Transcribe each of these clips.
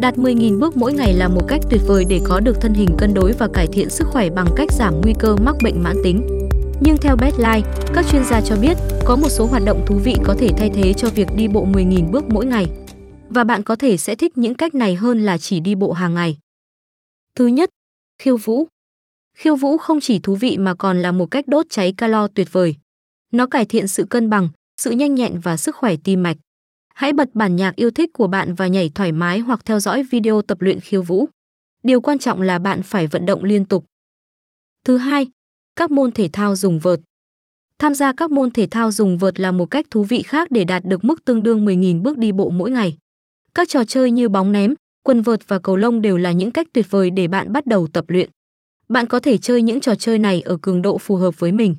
Đạt 10.000 bước mỗi ngày là một cách tuyệt vời để có được thân hình cân đối và cải thiện sức khỏe bằng cách giảm nguy cơ mắc bệnh mãn tính. Nhưng theo Bedline, các chuyên gia cho biết có một số hoạt động thú vị có thể thay thế cho việc đi bộ 10.000 bước mỗi ngày. Và bạn có thể sẽ thích những cách này hơn là chỉ đi bộ hàng ngày. Thứ nhất, khiêu vũ. Khiêu vũ không chỉ thú vị mà còn là một cách đốt cháy calo tuyệt vời. Nó cải thiện sự cân bằng, sự nhanh nhẹn và sức khỏe tim mạch. Hãy bật bản nhạc yêu thích của bạn và nhảy thoải mái hoặc theo dõi video tập luyện khiêu vũ. Điều quan trọng là bạn phải vận động liên tục. Thứ hai, các môn thể thao dùng vợt. Tham gia các môn thể thao dùng vợt là một cách thú vị khác để đạt được mức tương đương 10.000 bước đi bộ mỗi ngày. Các trò chơi như bóng ném, quần vợt và cầu lông đều là những cách tuyệt vời để bạn bắt đầu tập luyện. Bạn có thể chơi những trò chơi này ở cường độ phù hợp với mình.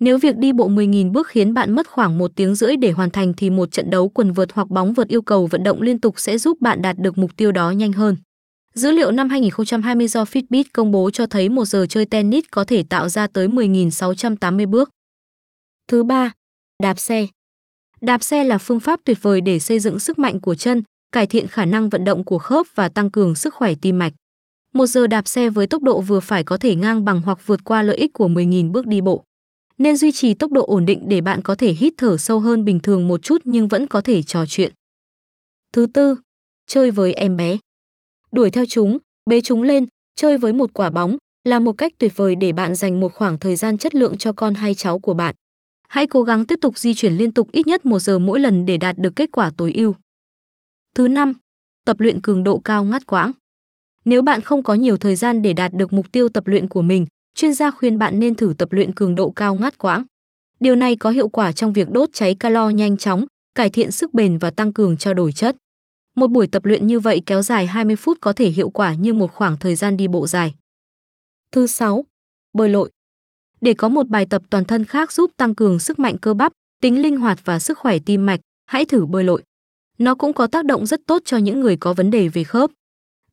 Nếu việc đi bộ 10.000 bước khiến bạn mất khoảng một tiếng rưỡi để hoàn thành thì một trận đấu quần vợt hoặc bóng vợt yêu cầu vận động liên tục sẽ giúp bạn đạt được mục tiêu đó nhanh hơn. Dữ liệu năm 2020 do Fitbit công bố cho thấy một giờ chơi tennis có thể tạo ra tới 10.680 bước. Thứ ba, đạp xe. Đạp xe là phương pháp tuyệt vời để xây dựng sức mạnh của chân, cải thiện khả năng vận động của khớp và tăng cường sức khỏe tim mạch. Một giờ đạp xe với tốc độ vừa phải có thể ngang bằng hoặc vượt qua lợi ích của 10.000 bước đi bộ. Nên duy trì tốc độ ổn định để bạn có thể hít thở sâu hơn bình thường một chút nhưng vẫn có thể trò chuyện. Thứ tư, chơi với em bé. Đuổi theo chúng, bế chúng lên, chơi với một quả bóng là một cách tuyệt vời để bạn dành một khoảng thời gian chất lượng cho con hay cháu của bạn. Hãy cố gắng tiếp tục di chuyển liên tục ít nhất một giờ mỗi lần để đạt được kết quả tối ưu. Thứ năm, tập luyện cường độ cao ngắt quãng. Nếu bạn không có nhiều thời gian để đạt được mục tiêu tập luyện của mình, chuyên gia khuyên bạn nên thử tập luyện cường độ cao ngắt quãng. Điều này có hiệu quả trong việc đốt cháy calo nhanh chóng, cải thiện sức bền và tăng cường trao đổi chất. Một buổi tập luyện như vậy kéo dài 20 phút có thể hiệu quả như một khoảng thời gian đi bộ dài. Thứ 6. Bơi lội. Để có một bài tập toàn thân khác giúp tăng cường sức mạnh cơ bắp, tính linh hoạt và sức khỏe tim mạch, hãy thử bơi lội. Nó cũng có tác động rất tốt cho những người có vấn đề về khớp.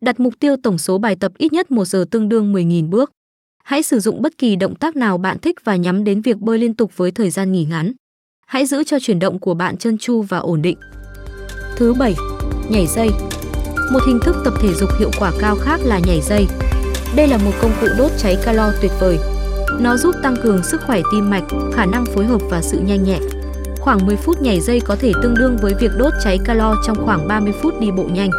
Đặt mục tiêu tổng số bài tập ít nhất 1 giờ tương đương 10.000 bước. Hãy sử dụng bất kỳ động tác nào bạn thích và nhắm đến việc bơi liên tục với thời gian nghỉ ngắn. Hãy giữ cho chuyển động của bạn chân chu và ổn định. Thứ 7. Nhảy dây. Một hình thức tập thể dục hiệu quả cao khác là nhảy dây. Đây là một công cụ đốt cháy calo tuyệt vời. Nó giúp tăng cường sức khỏe tim mạch, khả năng phối hợp và sự nhanh nhẹn. Khoảng 10 phút nhảy dây có thể tương đương với việc đốt cháy calo trong khoảng 30 phút đi bộ nhanh.